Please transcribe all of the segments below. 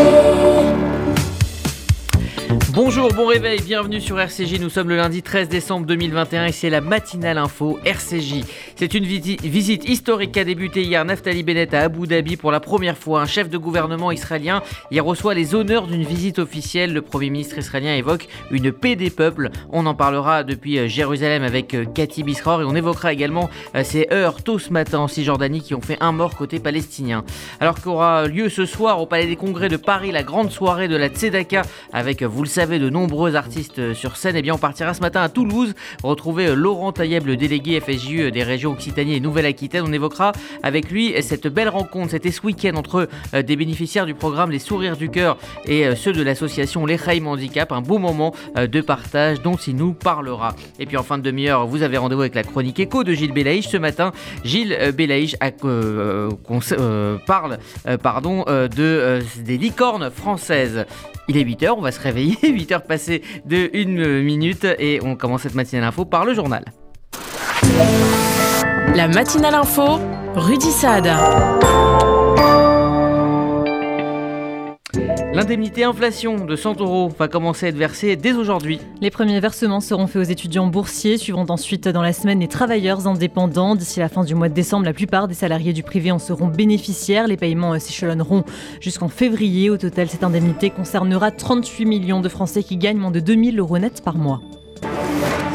shame. Bonjour, bon réveil, bienvenue sur RCJ. Nous sommes le lundi 13 décembre 2021 et c'est la matinale info RCJ. C'est une visite historique qui a débuté hier Naftali Bennett à Abu Dhabi pour la première fois. Un chef de gouvernement israélien y reçoit les honneurs d'une visite officielle. Le Premier ministre israélien évoque une paix des peuples. On en parlera depuis euh, Jérusalem avec euh, Cathy Bisror et on évoquera également euh, ces heures tôt ce matin en Cisjordanie qui ont fait un mort côté palestinien. Alors qu'aura lieu ce soir au Palais des Congrès de Paris la grande soirée de la Tzedaka avec, vous le savez, de nombreux artistes sur scène, et eh bien on partira ce matin à Toulouse retrouver Laurent Tailleb, le délégué FSJU des régions Occitanie et Nouvelle-Aquitaine. On évoquera avec lui cette belle rencontre, c'était ce week-end entre euh, des bénéficiaires du programme Les Sourires du Cœur et euh, ceux de l'association Les Chaim Handicap. Un beau moment euh, de partage dont il nous parlera. Et puis en fin de demi-heure, vous avez rendez-vous avec la chronique écho de Gilles Belaïch. Ce matin, Gilles Belaïch parle pardon, de, des licornes françaises. Il est 8h, on va se réveiller, 8h passées de 1 minute et on commence cette matinale info par le journal. La matinale info, Rudy Saad. L'indemnité inflation de 100 euros va commencer à être versée dès aujourd'hui. Les premiers versements seront faits aux étudiants boursiers, suivront ensuite dans la semaine les travailleurs indépendants. D'ici la fin du mois de décembre, la plupart des salariés du privé en seront bénéficiaires. Les paiements s'échelonneront jusqu'en février. Au total, cette indemnité concernera 38 millions de Français qui gagnent moins de 2000 euros net par mois.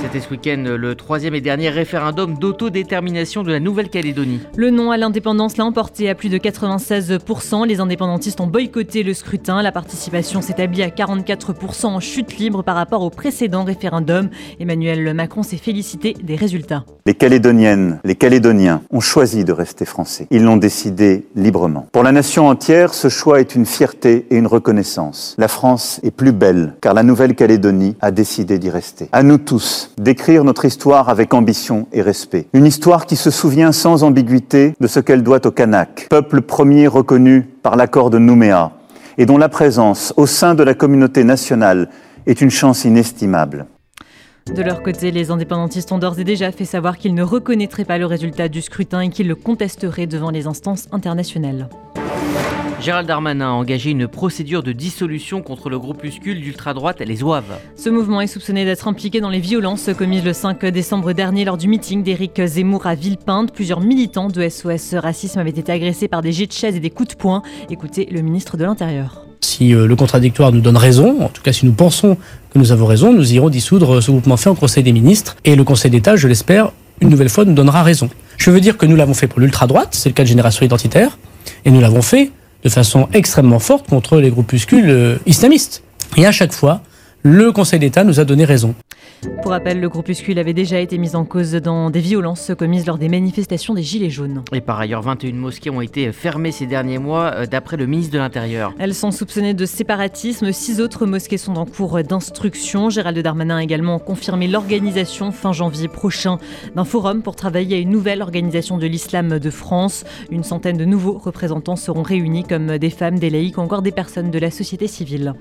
C'était ce week-end le troisième et dernier référendum d'autodétermination de la Nouvelle-Calédonie. Le non à l'indépendance l'a emporté à plus de 96%. Les indépendantistes ont boycotté le scrutin. La participation s'établit à 44% en chute libre par rapport au précédent référendum. Emmanuel Macron s'est félicité des résultats. Les Calédoniennes, les Calédoniens ont choisi de rester français. Ils l'ont décidé librement. Pour la nation entière, ce choix est une fierté et une reconnaissance. La France est plus belle car la Nouvelle-Calédonie a décidé d'y rester. À nous tous d'écrire notre histoire avec ambition et respect. Une histoire qui se souvient sans ambiguïté de ce qu'elle doit au Kanak, peuple premier reconnu par l'accord de Nouméa, et dont la présence au sein de la communauté nationale est une chance inestimable. De leur côté, les indépendantistes ont d'ores et déjà fait savoir qu'ils ne reconnaîtraient pas le résultat du scrutin et qu'ils le contesteraient devant les instances internationales. Gérald Darmanin a engagé une procédure de dissolution contre le groupuscule d'ultra-droite Les Oaves. Ce mouvement est soupçonné d'être impliqué dans les violences commises le 5 décembre dernier lors du meeting d'Éric Zemmour à Villepinte. Plusieurs militants de SOS Racisme avaient été agressés par des jets de chaises et des coups de poing. Écoutez le ministre de l'Intérieur. Si euh, le contradictoire nous donne raison, en tout cas si nous pensons que nous avons raison, nous irons dissoudre ce groupement fait en Conseil des ministres. Et le Conseil d'État, je l'espère, une nouvelle fois nous donnera raison. Je veux dire que nous l'avons fait pour l'ultra-droite, c'est le cas de Génération Identitaire, et nous l'avons fait de façon extrêmement forte contre les groupuscules euh, islamistes. Et à chaque fois, le Conseil d'État nous a donné raison. Pour rappel, le groupuscule avait déjà été mis en cause dans des violences commises lors des manifestations des Gilets jaunes. Et par ailleurs, 21 mosquées ont été fermées ces derniers mois, euh, d'après le ministre de l'Intérieur. Elles sont soupçonnées de séparatisme. Six autres mosquées sont en cours d'instruction. Gérald Darmanin a également confirmé l'organisation fin janvier prochain d'un forum pour travailler à une nouvelle organisation de l'islam de France. Une centaine de nouveaux représentants seront réunis comme des femmes, des laïcs ou encore des personnes de la société civile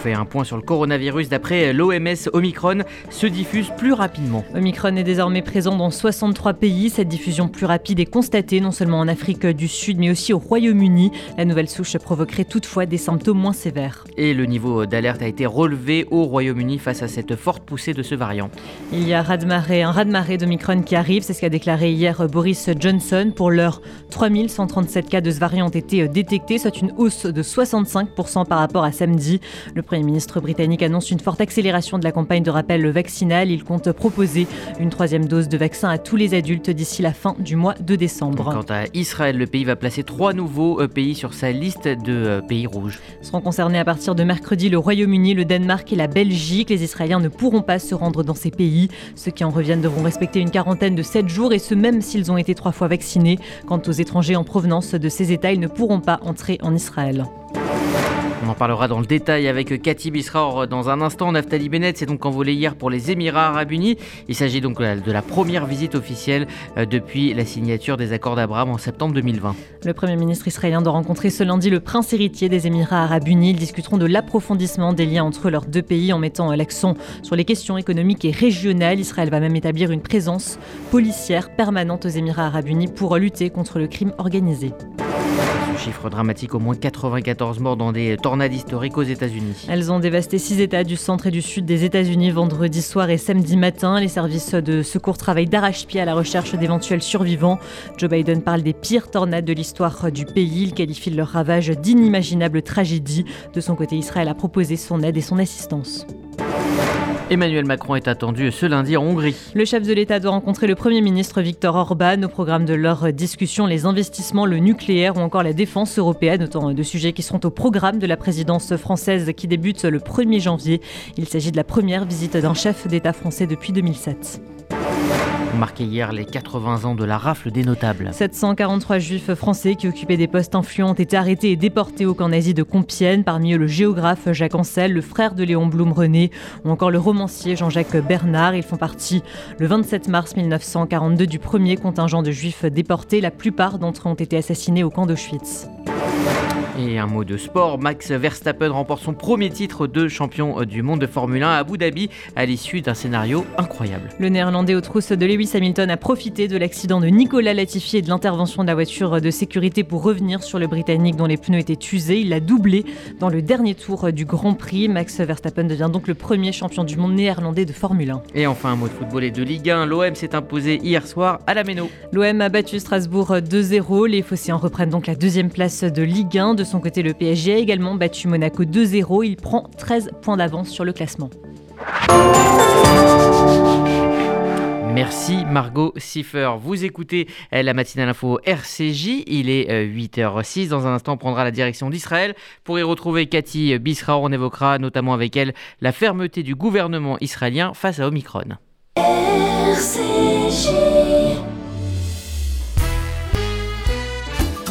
fait un point sur le coronavirus. D'après l'OMS, Omicron se diffuse plus rapidement. Omicron est désormais présent dans 63 pays. Cette diffusion plus rapide est constatée non seulement en Afrique du Sud, mais aussi au Royaume-Uni. La nouvelle souche provoquerait toutefois des symptômes moins sévères. Et le niveau d'alerte a été relevé au Royaume-Uni face à cette forte poussée de ce variant. Il y a un raz-de-marée d'Omicron qui arrive. C'est ce qu'a déclaré hier Boris Johnson. Pour l'heure, 3137 cas de ce variant ont été détectés, soit une hausse de 65% par rapport à samedi. Le Premier ministre britannique annonce une forte accélération de la campagne de rappel vaccinal. Il compte proposer une troisième dose de vaccin à tous les adultes d'ici la fin du mois de décembre. Quant à Israël, le pays va placer trois nouveaux euh, pays sur sa liste de euh, pays rouges. Seront concernés à partir de mercredi le Royaume-Uni, le Danemark et la Belgique. Les Israéliens ne pourront pas se rendre dans ces pays. Ceux qui en reviennent devront respecter une quarantaine de 7 jours et ce même s'ils ont été trois fois vaccinés. Quant aux étrangers en provenance de ces États, ils ne pourront pas entrer en Israël. On en parlera dans le détail avec Cathy Bisraor dans un instant. Naftali Bennett s'est donc envolé hier pour les Émirats Arabes Unis. Il s'agit donc de la première visite officielle euh, depuis la signature des accords d'Abraham en septembre 2020. Le Premier ministre israélien doit rencontrer ce lundi le prince héritier des Émirats Arabes Unis. Ils discuteront de l'approfondissement des liens entre leurs deux pays en mettant l'accent sur les questions économiques et régionales. Israël va même établir une présence policière permanente aux Émirats Arabes Unis pour lutter contre le crime organisé Chiffre dramatique, au moins 94 morts dans des tornades historiques aux États-Unis. Elles ont dévasté six États du centre et du sud des États-Unis vendredi soir et samedi matin. Les services de secours travaillent d'arrache-pied à la recherche d'éventuels survivants. Joe Biden parle des pires tornades de l'histoire du pays. Il qualifie leur ravage d'inimaginables tragédies. De son côté, Israël a proposé son aide et son assistance. Emmanuel Macron est attendu ce lundi en Hongrie. Le chef de l'État doit rencontrer le Premier ministre Viktor Orban. Au programme de leur discussion, les investissements, le nucléaire ou encore la défense européenne, autant de sujets qui seront au programme de la présidence française qui débute le 1er janvier. Il s'agit de la première visite d'un chef d'État français depuis 2007 marqué hier les 80 ans de la rafle des notables. 743 juifs français qui occupaient des postes influents ont été arrêtés et déportés au camp nazi de Compiègne. Parmi eux, le géographe Jacques Ancel, le frère de Léon Blum-René ou encore le romancier Jean-Jacques Bernard. Ils font partie le 27 mars 1942 du premier contingent de juifs déportés. La plupart d'entre eux ont été assassinés au camp d'Auschwitz. Et un mot de sport, Max Verstappen remporte son premier titre de champion du monde de Formule 1 à Abu Dhabi à l'issue d'un scénario incroyable. Le néerlandais aux trousses de Lewis Hamilton a profité de l'accident de Nicolas Latifi et de l'intervention de la voiture de sécurité pour revenir sur le Britannique dont les pneus étaient usés. Il a doublé dans le dernier tour du Grand Prix. Max Verstappen devient donc le premier champion du monde néerlandais de Formule 1. Et enfin un mot de football et de Ligue 1. L'OM s'est imposé hier soir à la Méno. L'OM a battu Strasbourg 2-0. Les Phocéens reprennent donc la deuxième place de Ligue 1. De son côté, le PSG a également battu Monaco 2-0. Il prend 13 points d'avance sur le classement. Merci Margot Siffer. Vous écoutez euh, la matinale info RCJ. Il est 8h06. Euh, Dans un instant, on prendra la direction d'Israël. Pour y retrouver Cathy Bisra, on évoquera notamment avec elle la fermeté du gouvernement israélien face à Omicron. RCJ.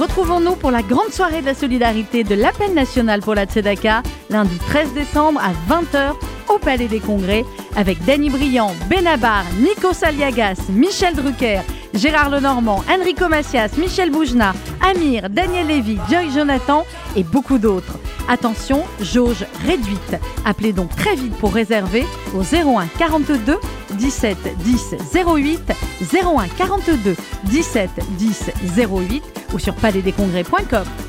Retrouvons-nous pour la grande soirée de la solidarité de l'appel national pour la Tzedaka, lundi 13 décembre à 20h au Palais des Congrès, avec Danny Briand, Benabar, Nico Saliagas, Michel Drucker, Gérard Lenormand, Enrico Macias, Michel Boujna, Amir, Daniel Lévy, Joy Jonathan et beaucoup d'autres. Attention, jauge réduite. Appelez donc très vite pour réserver au 01 42 17 10 08 01 42 17 10 08 ou sur palaisdescongrès.com.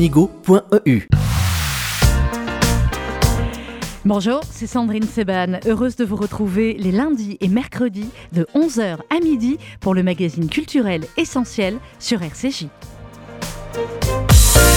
sonigo.eu. Bonjour, c'est Sandrine Seban, heureuse de vous retrouver les lundis et mercredis de 11h à midi pour le magazine culturel essentiel sur RCJ.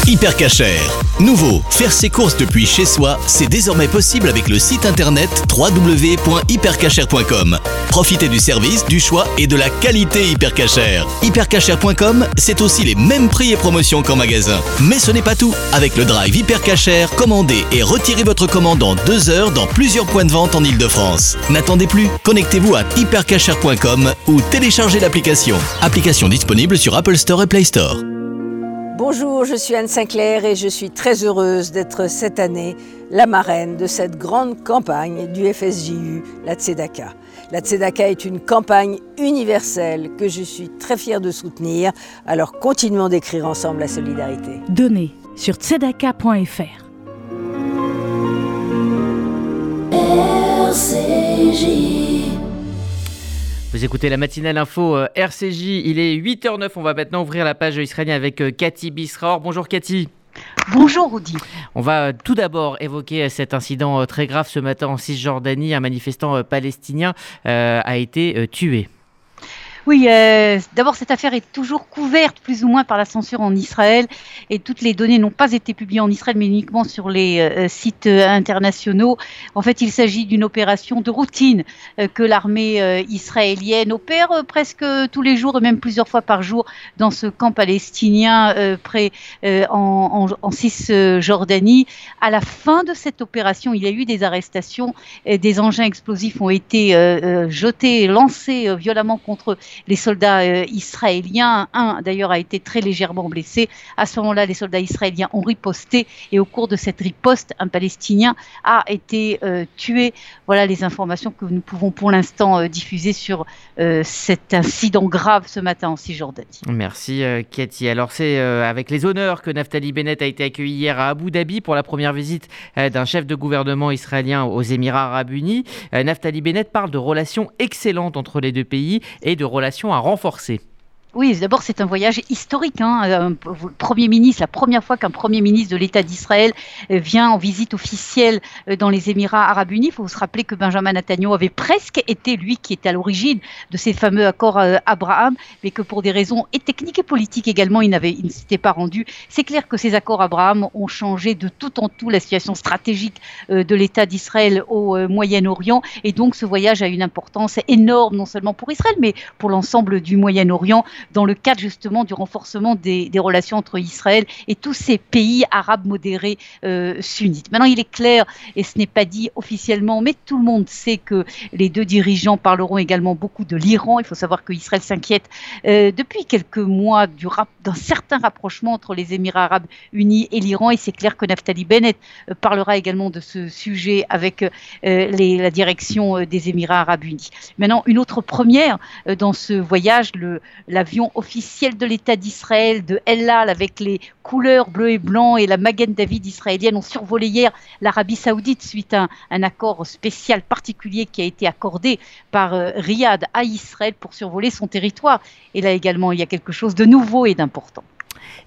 Hypercacher. Nouveau, faire ses courses depuis chez soi, c'est désormais possible avec le site internet www.hypercacher.com. Profitez du service, du choix et de la qualité Hypercacher. Hypercacher.com, c'est aussi les mêmes prix et promotions qu'en magasin. Mais ce n'est pas tout. Avec le drive Hypercacher, commandez et retirez votre commande en deux heures dans plusieurs points de vente en Ile-de-France. N'attendez plus, connectez-vous à hypercacher.com ou téléchargez l'application. Application disponible sur Apple Store et Play Store. Bonjour, je suis Anne Sinclair et je suis très heureuse d'être cette année la marraine de cette grande campagne du FSJU, la Tzedaka. La Tzedaka est une campagne universelle que je suis très fière de soutenir, alors continuons d'écrire ensemble la solidarité. Donnez sur tzedaka.fr. Vous écoutez la matinale info euh, RCJ, il est 8h09, on va maintenant ouvrir la page israélienne avec euh, Cathy Bisraor. Bonjour Cathy. Bonjour Rudy. On va euh, tout d'abord évoquer cet incident très grave ce matin en Cisjordanie. Un manifestant palestinien a été tué. Oui, euh, d'abord cette affaire est toujours couverte plus ou moins par la censure en Israël et toutes les données n'ont pas été publiées en Israël mais uniquement sur les euh, sites euh, internationaux. En fait, il s'agit d'une opération de routine que l'armée israélienne opère presque tous les jours et même plusieurs fois par jour dans ce camp palestinien près en, en, en Cisjordanie. À la fin de cette opération, il y a eu des arrestations, et des engins explosifs ont été jetés, lancés violemment contre les soldats israéliens. Un d'ailleurs a été très légèrement blessé. À ce moment-là, les soldats israéliens ont riposté et au cours de cette riposte, un Palestinien a été tué. Voilà les informations que nous pouvons pour l'instant diffuser sur cet incident grave ce matin en Cisjordanie. Merci Cathy. Alors c'est avec les honneurs que Naftali Bennett a été accueilli hier à Abu Dhabi pour la première visite d'un chef de gouvernement israélien aux Émirats arabes unis. Naftali Bennett parle de relations excellentes entre les deux pays et de relations à renforcer. Oui, d'abord c'est un voyage historique. Hein. premier ministre, la première fois qu'un premier ministre de l'État d'Israël euh, vient en visite officielle euh, dans les Émirats Arabes Unis. Il faut se rappeler que Benjamin Netanyahu avait presque été lui qui était à l'origine de ces fameux accords euh, Abraham, mais que pour des raisons et techniques et politiques également, il, il ne s'était pas rendu. C'est clair que ces accords Abraham ont changé de tout en tout la situation stratégique de l'État d'Israël au Moyen-Orient, et donc ce voyage a une importance énorme non seulement pour Israël, mais pour l'ensemble du Moyen-Orient dans le cadre justement du renforcement des, relations entre Israël et tous ces pays arabes modérés euh, sunnites. Maintenant, il est clair, et ce n'est pas dit officiellement, mais tout le monde sait que les deux dirigeants parleront également beaucoup de l'Iran. Il faut savoir que Israël s'inquiète euh, depuis quelques mois d'un certain rapprochement entre les Émirats arabes unis et l'Iran, et c'est clair que Naftali Bennett euh, parlera également de ce sujet avec la direction des Émirats arabes unis. Maintenant, une autre première dans ce voyage, l'avion officiel de l'État d'Israël de El Al avec les couleurs bleu et blanc et la Magen David israélienne ont survolé hier l'Arabie Saoudite suite à un, accord spécial particulier qui a été accordé par euh, Riyad à Israël pour survoler son territoire. Et là également, il y a quelque chose de nouveau et d'important.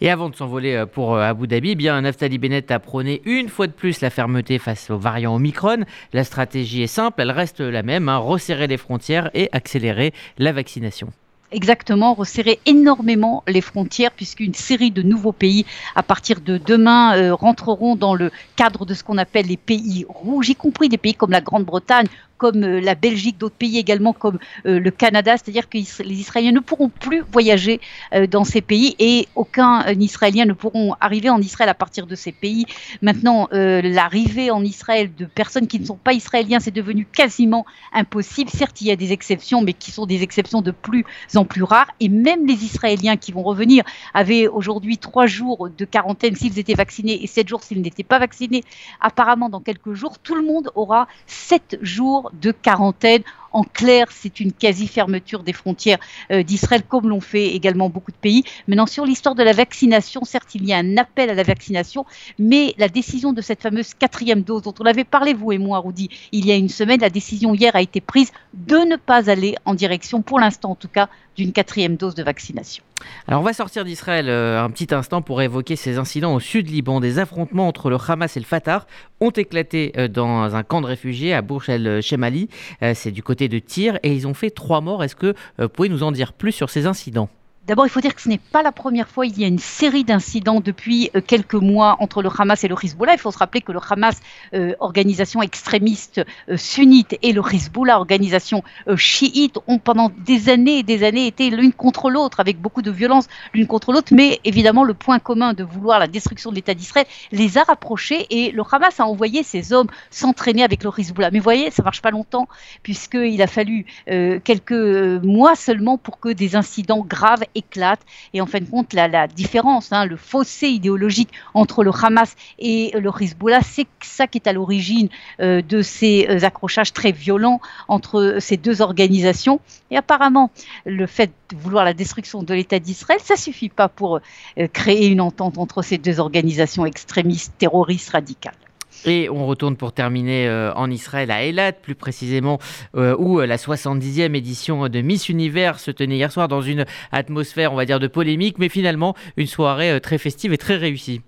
Et avant de s'envoler euh, pour euh, Abu Dhabi, eh bien Naftali Bennett a prôné une fois de plus la fermeté face aux variants Omicron. La stratégie est simple, elle reste la même, hein, resserrer les frontières et accélérer la vaccination exactement resserrer énormément les frontières puisqu'une série de nouveaux pays à partir de demain euh, rentreront dans le cadre de ce qu'on appelle les pays rouges, y compris des pays comme la Grande-Bretagne comme euh, la Belgique, d'autres pays également comme euh, le Canada, c'est-à-dire que les Israéliens ne pourront plus voyager euh, dans ces pays et aucun Israélien ne pourront arriver en Israël à partir de ces pays. Maintenant, l'arrivée en Israël de personnes qui ne sont pas israéliens, c'est devenu quasiment impossible. Certes, il y a des exceptions, mais qui sont des exceptions de plus en plus rares. Et même les Israéliens qui vont revenir avaient aujourd'hui trois jours de quarantaine s'ils étaient vaccinés et sept jours s'ils n'étaient pas vaccinés. Apparemment, dans quelques jours, tout le monde aura sept jours de quarantaine. En clair, c'est une quasi-fermeture des frontières euh, d'Israël, comme l'ont fait également beaucoup de pays. Maintenant, sur l'histoire de la vaccination, certes, il y a un appel à la vaccination, mais la décision de cette fameuse quatrième dose, dont on avait parlé, vous et moi, Rudy, il y a une semaine, la décision hier a été prise de ne pas aller en direction, pour l'instant en tout cas, d'une quatrième dose de vachcination. Alors on va sortir d'Israël euh, un petit instant pour évoquer ces incidents au sud Liban. Des affrontements entre le Hamas et le Fatah ont éclaté euh, dans un camp de réfugiés à Bourg el Shemali. Euh, c'est du côté de Tyr et ils ont fait trois morts. Est-ce que vous pouvez nous en dire plus sur ces incidents? D'abord, il faut dire que ce n'est pas la première fois. Il y a une série d'incidents depuis euh, quelques mois entre le Hamas et le Hezbollah. Il faut se rappeler que le Hamas, euh, organisation extrémiste euh, sunnite, et le Hezbollah, organisation chiite, ont pendant des années et des années été l'une contre l'autre, avec beaucoup de violence l'une contre l'autre. Mais évidemment, le point commun de vouloir la destruction de l'État d'Israël les a rapprochés et le Hamas a envoyé ses hommes s'entraîner avec le Hezbollah. Mais vous voyez, ça marche pas longtemps, puisqu'il a fallu quelques mois seulement pour que des incidents graves éclate. Et en fin de compte, la, différence, hein, le fossé idéologique entre le Hamas et le Hezbollah, c'est ça qui est à l'origine euh, de ces euh, accrochages très violents entre ces deux organisations. Et apparemment, le fait de vouloir la destruction de l'État d'Israël, ça suffit pas pour euh, créer une entente entre ces deux organisations extrémistes, terroristes, radicales. Et on retourne pour terminer euh, en Israël, à Eilat plus précisément, euh, où euh, la 70e édition de Miss Univers se tenait hier soir dans une atmosphère, on va dire, de polémique, mais finalement une soirée très festive et très réussie.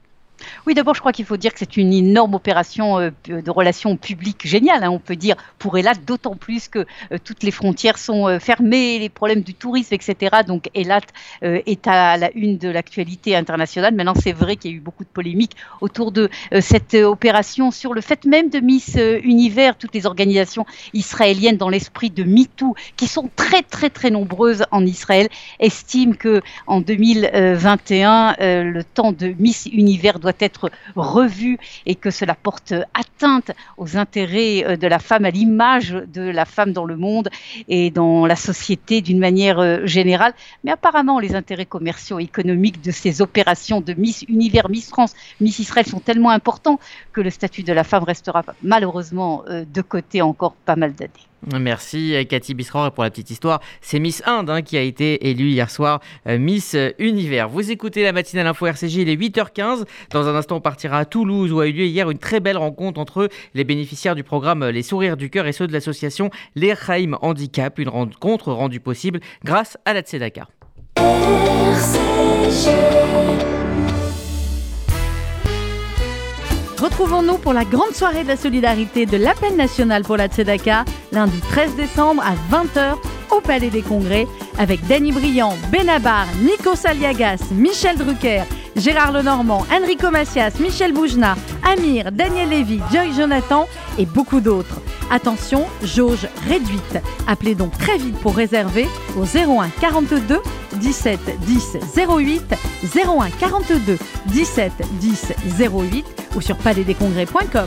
Oui, d'abord, je crois qu'il faut dire que c'est une énorme opération euh, de relations publiques géniale, hein, on peut dire, pour Elat, d'autant plus que euh, toutes les frontières sont euh, fermées, les problèmes du tourisme, etc. Donc, Elat est à la une de l'actualité internationale. Maintenant, c'est vrai qu'il y a eu beaucoup de polémiques autour de cette opération sur le fait même de Miss Univers, toutes les organisations israéliennes dans l'esprit de MeToo, qui sont très, très, très nombreuses en Israël, estiment que en 2021, le temps de Miss Univers doit doit être revu et que cela porte atteinte aux intérêts de la femme, à l'image de la femme dans le monde et dans la société d'une manière générale. Mais apparemment, les intérêts commerciaux et économiques de ces opérations de Miss Univers, Miss France, Miss Israël sont tellement importants que le statut de la femme restera malheureusement de côté encore pas mal d'années. Merci Cathy Biscor. Et pour la petite histoire, c'est Miss Inde hein, qui a été élue hier soir euh, Miss Univers. Vous écoutez la matinale info RCJ, il est 8h15. Dans un instant, on partira à Toulouse où a eu lieu hier une très belle rencontre entre les bénéficiaires du programme Les Sourires du Cœur et ceux de l'association Les Raïm Handicap. Une rencontre rendue possible grâce à la Tzedaka. Retrouvons-nous pour la grande soirée de la solidarité de l'appel national pour la Tzedaka, lundi 13 décembre à 20h au Palais des Congrès, avec Danny Briand, Benabar, Nico Saliagas, Michel Drucker, Gérard Lenormand, Enrico Macias, Michel Boujna, Amir, Daniel Lévy, Joy Jonathan et beaucoup d'autres. Attention, jauge réduite. Appelez donc très vite pour réserver au 01 42 17 10 08 01 42 17 10 08 ou sur palaisdescongrès.com.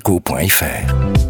ledeco.fr.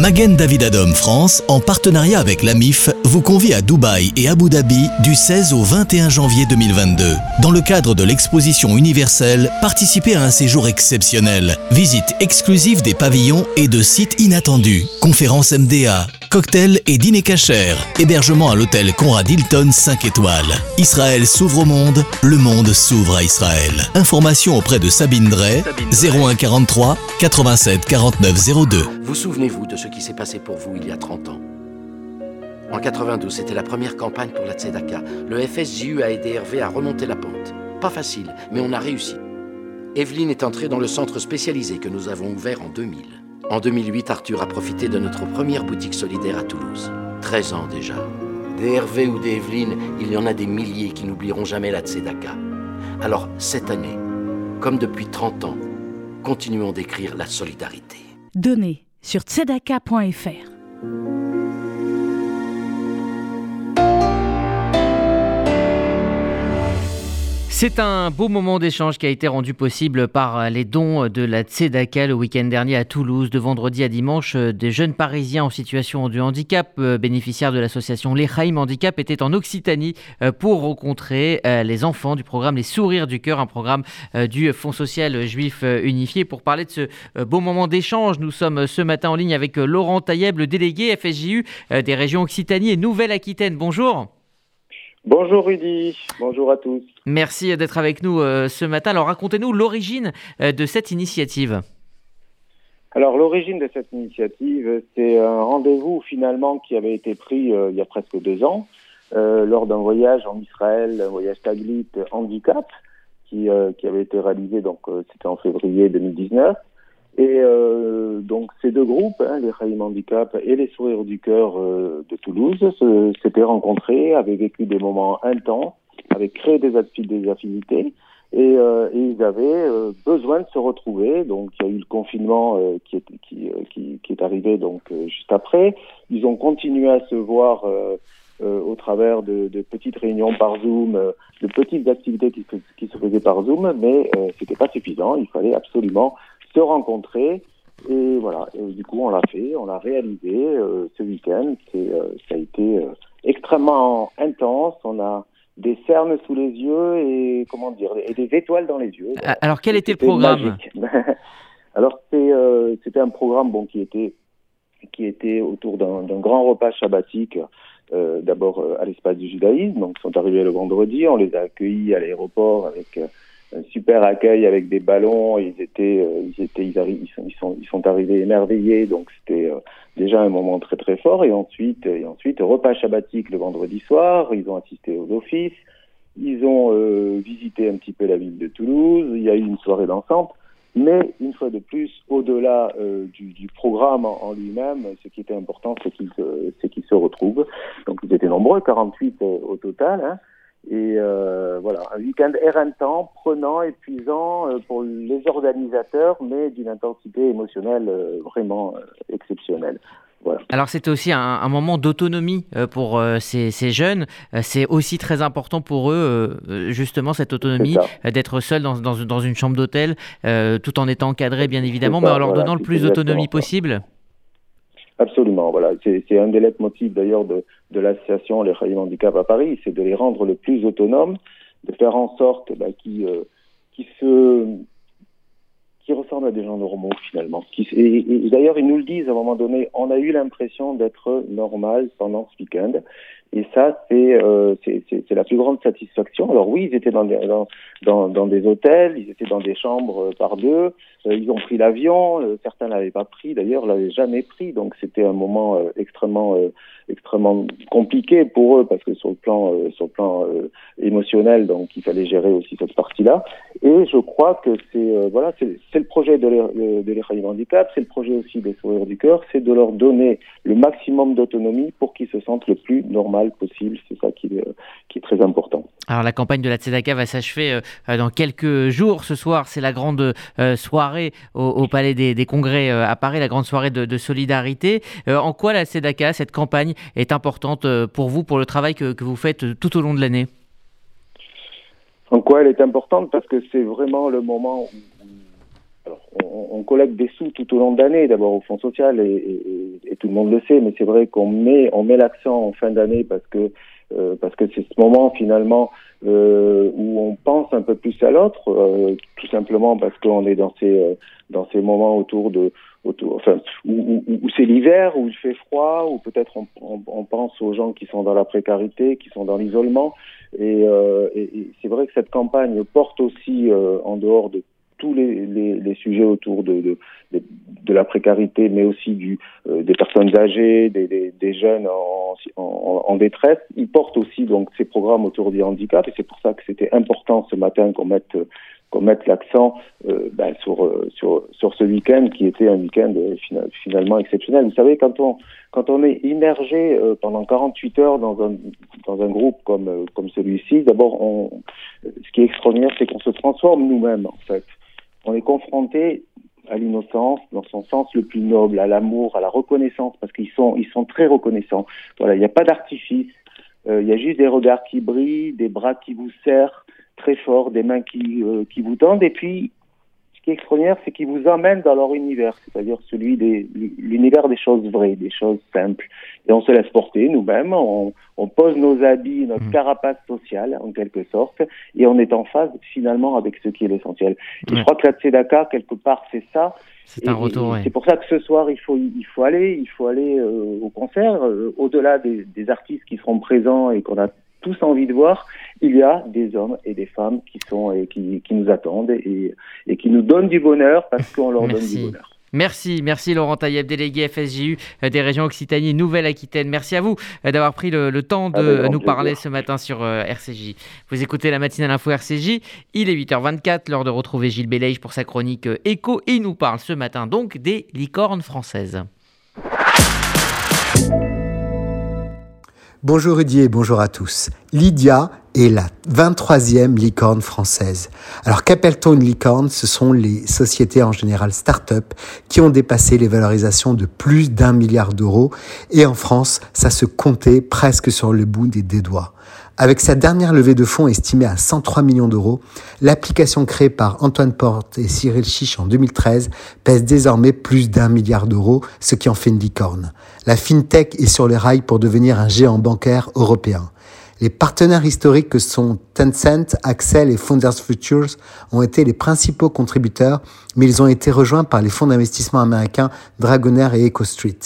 Magen David Adom France, en partenariat avec la MIF, vous convie à Dubaï et Abu Dhabi du 16 au 21 janvier 2022. Dans le cadre de l'exposition universelle, participez à un séjour exceptionnel. Visite exclusive des pavillons et de sites inattendus. Conférences MDA, cocktails et dîners cachers. Hébergement à l'hôtel Conrad Hilton 5 étoiles. Israël s'ouvre au monde, le monde s'ouvre à Israël. Information auprès de Sabine Drey, 01 43 87 49 02. Vous souvenez-vous de ce qui s'est passé pour vous il y a 30 ans? En 92, c'était la première campagne pour la Tzedaka. Le FSJU a aidé Hervé à remonter la pente. Pas facile, mais on a réussi. Evelyne est entrée dans le centre spécialisé que nous avons ouvert en 2000. En 2008, Arthur a profité de notre première boutique solidaire à Toulouse. 13 ans déjà. Des Hervé ou des Evelyne, il y en a des milliers qui n'oublieront jamais la Tzedaka. Alors, cette année, comme depuis 30 ans, continuons d'écrire la solidarité. Donnez sur tzedaka.fr. C'est un beau moment d'échange qui a été rendu possible par les dons de la Tzedaka le week-end dernier à Toulouse. De vendredi à dimanche, des jeunes Parisiens en situation de handicap, bénéficiaires de l'association Les Chaim Handicap, étaient en Occitanie pour rencontrer les enfants du programme Les Sourires du Cœur, un programme du Fonds social juif unifié. Pour parler de ce beau moment d'échange, nous sommes ce matin en ligne avec Laurent Tailleb, le délégué FSJU des régions Occitanie et Nouvelle-Aquitaine. Bonjour. Bonjour Rudy, bonjour à tous. Merci d'être avec nous euh, ce matin. Alors racontez-nous l'origine euh, de cette initiative. Alors l'origine de cette initiative, c'est un rendez-vous finalement qui avait été pris euh, il y a presque deux ans lors d'un voyage en Israël, un voyage Taglit Handicap, qui, qui avait été réalisé donc c'était en février 2019. Et euh, donc ces deux groupes, hein, les Chaim Handicap et les Sourires du Cœur euh, de Toulouse, s'étaient rencontrés, avaient vécu des moments intenses avaient créé des, des affinités. Et, euh, ils avaient euh, besoin de se retrouver. Donc il y a eu le confinement euh, qui, est, qui, qui, est arrivé donc juste après. Ils ont continué à se voir au travers de, de, petites réunions par Zoom, de petites activités qui, se faisaient par Zoom, mais c'était pas suffisant. Il fallait absolument se rencontrer. Et voilà. Et du coup, on l'a fait, on l'a réalisé ce week-end. C'est, ça a été extrêmement intense. On a des cernes sous les yeux et comment dire et des étoiles dans les yeux. Ah, alors quel était le programme Alors euh, c'était un programme bon qui était qui était autour d'un grand repas sabbatique. Euh, D'abord euh, à l'espace du judaïsme, donc ils sont arrivés le vendredi, on les a accueillis à l'aéroport avec euh, super accueil avec des ballons. Ils étaient, ils étaient, ils, ils, sont, ils sont, ils sont arrivés émerveillés. Donc c'était déjà un moment très très fort. Et ensuite, et ensuite repas sabbatique le vendredi soir. Ils ont assisté aux offices. Ils ont euh, visité un petit peu la ville de Toulouse. Il y a eu une soirée d'ensemble. Mais une fois de plus, au-delà euh, du, du, programme en, lui-même, ce qui était important, c'est qu'ils se, se retrouvent. Donc ils étaient nombreux, 48 euh, au total. Hein. Et euh, voilà, un week-end éreintant, prenant, épuisant euh, pour les organisateurs, mais d'une intensité émotionnelle euh, vraiment exceptionnelle. Voilà. Alors c'était aussi un, un moment d'autonomie pour ces, ces, jeunes. C'est aussi très important pour eux, justement, cette autonomie, d'être seuls dans, dans, dans, une chambre d'hôtel, tout en étant encadrés, bien évidemment, mais en leur donnant le plus d'autonomie possible. Absolument, voilà. C'est un des leitmotifs d'ailleurs de, de l'association Les Rayons Handicap à Paris, c'est de les rendre le plus autonomes, de faire en sorte bah, qu'ils euh, se qui ressemblent à des gens normaux finalement. Et d'ailleurs, ils nous le disent à un moment donné, on a eu l'impression d'être normal pendant ce week-end. Et ça, c'est euh, la plus grande satisfaction. Alors oui, ils étaient dans des, hôtels, ils étaient dans des chambres euh, par deux, euh, ils ont pris l'avion, certains l'avaient pas pris, d'ailleurs, l'avaient jamais pris. Donc c'était un moment extrêmement extrêmement compliqué pour eux parce que sur le plan sur le plan émotionnel, donc il fallait gérer aussi cette partie-là. Et je crois que c'est voilà, c'est le projet de de handicap, c'est le projet aussi des sourires du cœur, c'est de leur donner le maximum d'autonomie pour qu'ils se sentent le plus normal possible. C'est ça qui, euh, qui, est très important. Alors la campagne de la Tzedaka va s'achever euh, dans quelques jours. Ce soir, c'est la grande euh, soirée au, Palais des, Congrès à Paris, la grande soirée de, solidarité. en quoi la Tzedaka, cette campagne, est importante pour vous, pour le travail que, que vous faites tout au long de l'année? En quoi elle est importante? Parce que c'est vraiment le moment où on, collecte des sous tout au long de l'année, d'abord au Fonds social, et, tout le monde le sait, mais c'est vrai qu'on met, l'accent en fin d'année parce que euh, c'est ce moment finalement euh, où on pense un peu plus à l'autre, euh, tout simplement parce qu'on est dans ces moments autour de enfin où, c'est l'hiver, où il fait froid, où peut-être on, pense aux gens qui sont dans la précarité, qui sont dans l'isolement, et, et c'est vrai que cette campagne porte aussi en dehors de tous les, les, sujets autour de, de, de, la précarité, mais aussi du, euh, des personnes âgées, des, des, jeunes en, en, détresse. Ils portent aussi donc ces programmes autour du handicap, et c'est pour ça que c'était important ce matin qu'on mette qu'on mette l'accent euh, ben, sur, euh, sur, sur ce week-end qui était un week-end finalement exceptionnel. Vous savez, quand on, quand on est immergé pendant 48 heures dans un, dans un groupe comme, comme celui-ci, d'abord, ce qui est extraordinaire, c'est qu'on se transforme nous-mêmes, en fait on est confronté à l'innocence dans son sens le plus noble, à l'amour, à la reconnaissance, parce qu'ils sont, ils sont très reconnaissants. Voilà, il n'y a pas d'artifice, euh, il y a juste des regards qui brillent, des bras qui vous serrent très fort, des mains qui, euh, qui vous tendent, et puis qui est extraordinaire, c'est qu'il vous emmène dans leur univers, c'est-à-dire celui des l'univers des choses vraies, des choses simples. Et on se laisse porter nous-mêmes, on, on, pose nos habits, notre mmh. carapace sociale en quelque sorte, et on est en phase finalement avec ce qui est l'essentiel. Et je crois que la Tzedaka, quelque part, c'est ça. C'est un retour. C'est pour ça que ce soir, il faut, il faut aller, il faut aller euh, au concert, euh, au-delà des, des artistes qui seront présents et qu'on a tous envie de voir, il y a des hommes et des femmes qui sont et qui, qui nous attendent et, et, qui nous donnent du bonheur parce qu'on leur donne du bonheur. Merci, merci Laurent Taïeb, délégué FSJU euh, des régions Occitanie, Nouvelle-Aquitaine. Merci à vous euh, d'avoir pris le, le temps de nous parler ce matin sur euh, RCJ. Vous écoutez la matinale info RCJ, il est 8h24, l'heure de retrouver Gilles Bellège pour sa chronique Écho et il nous parle ce matin donc des licornes françaises. Bonjour Rudy et bonjour à tous. Lydia est la 23e licorne française. Alors qu'appelle-t-on une licorne? Ce sont les sociétés en général start-up qui ont dépassé les valorisations de plus d'un milliard d'euros et en France, ça se comptait presque sur le bout des, doigts. Avec sa dernière levée de fonds estimée à 103 millions d'euros, l'application créée par Antoine Porte et Cyril Chiche en 2013 pèse désormais plus d'un milliard d'euros, ce qui en fait une licorne. La fintech est sur les rails pour devenir un géant bancaire européen. Les partenaires historiques que sont Tencent, Axel et Founders Futures ont été les principaux contributeurs, mais ils ont été rejoints par les fonds d'investissement américains Dragonair et EcoStreet.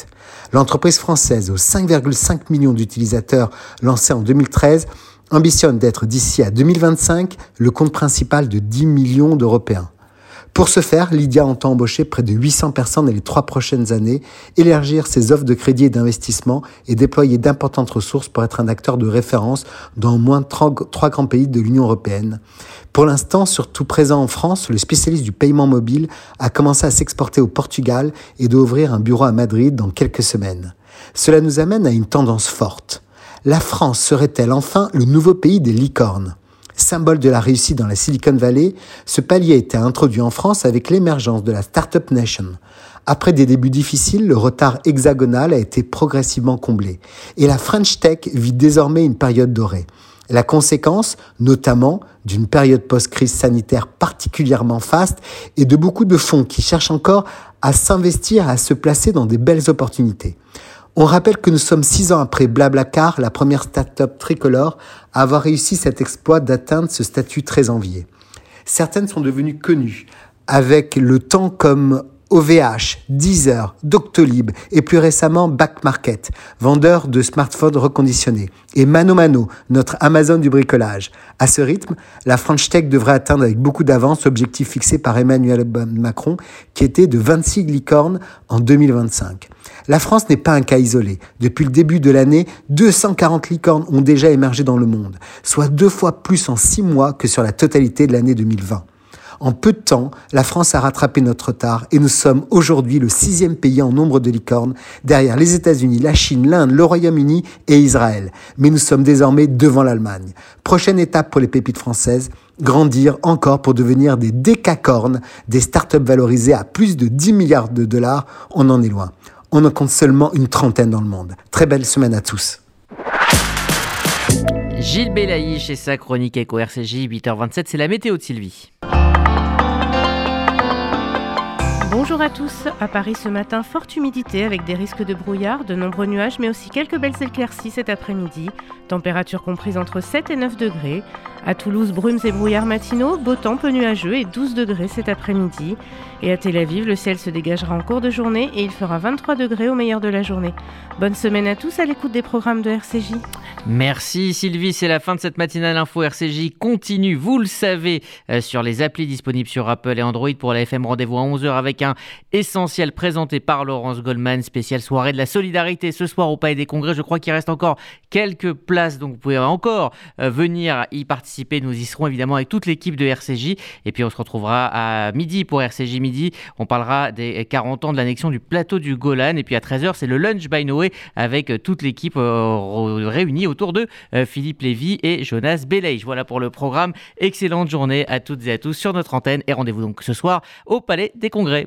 L'entreprise française, aux 5,5 millions d'utilisateurs lancés en 2013, ambitionne d'être d'ici à 2025 le compte principal de 10 millions d'Européens. Pour ce faire, Lydia entend embaucher près de 800 personnes dans les trois prochaines années, élargir ses offres de crédit et d'investissement et déployer d'importantes ressources pour être un acteur de référence dans au moins trois grands pays de l'Union européenne. Pour l'instant, surtout présent en France, le spécialiste du paiement mobile a commencé à s'exporter au Portugal et doit ouvrir un bureau à Madrid dans quelques semaines. Cela nous amène à une tendance forte. La France serait-elle enfin le nouveau pays des licornes? Symbole de la réussite dans la Silicon Valley, ce palier a été introduit en France avec l'émergence de la Startup Nation. Après des débuts difficiles, le retard hexagonal a été progressivement comblé et la French Tech vit désormais une période dorée. La conséquence, notamment, d'une période post-crise sanitaire particulièrement faste et de beaucoup de fonds qui cherchent encore à s'investir, à se placer dans des belles opportunités. On rappelle que nous sommes six ans après Blablacar, la première start-up tricolore à avoir réussi cet exploit d'atteindre ce statut très envié. Certaines sont devenues connues, avec le temps comme OVH, Deezer, Doctolib et plus récemment Back Market, vendeur de smartphones reconditionnés, et Mano Mano, notre Amazon du bricolage. À ce rythme, la French Tech devrait atteindre avec beaucoup d'avance l'objectif fixé par Emmanuel Macron, qui était de 26 licornes en 2025. La France n'est pas un cas isolé. Depuis le début de l'année, 240 licornes ont déjà émergé dans le monde, soit deux fois plus en six mois que sur la totalité de l'année 2020. En peu de temps, la France a rattrapé notre retard et nous sommes aujourd'hui le sixième pays en nombre de licornes, derrière les États-Unis, la Chine, l'Inde, le Royaume-Uni et Israël. Mais nous sommes désormais devant l'Allemagne. Prochaine étape pour les pépites françaises, grandir encore pour devenir des décacornes, des startups valorisées à plus de 10 milliards de dollars. On en est loin. On en compte seulement une trentaine dans le monde. Très belle semaine à tous. Gilles Belaïch et sa chronique Eco RCJ 8h27, c'est la météo de Sylvie. Bonjour à tous. À Paris ce matin, forte humidité avec des risques de brouillard, de nombreux nuages, mais aussi quelques belles éclaircies cet après-midi. Température comprise entre 7 et 9 degrés. À Toulouse, brumes et brouillards matinaux, beau temps peu nuageux et 12 degrés cet après-midi. Et à Tel Aviv, le ciel se dégagera en cours de journée et il fera 23 degrés au meilleur de la journée. Bonne semaine à tous à l'écoute des programmes de RCJ. Merci Sylvie, c'est la fin de cette matinale info RCJ continue, vous le savez, euh, sur les applis disponibles sur Apple et Android pour la FM rendez-vous à 11h avec un essentiel présenté par Laurence Goldman, spéciale soirée de la solidarité ce soir au Palais des Congrès. Je crois qu'il reste encore quelques places, donc vous pouvez encore euh, venir y participer. Nous y serons évidemment avec toute l'équipe de RCJ et puis on se retrouvera à midi pour RCJ midi. On parlera des 40 ans de l'annexion du plateau du Golan et puis à 13h c'est le lunch by Noé avec toute l'équipe euh, réunie autour de euh, Philippe Lévy et Jonas Beleij. Voilà pour le programme. Excellente journée à toutes et à tous sur notre antenne et rendez-vous donc ce soir au Palais des Congrès.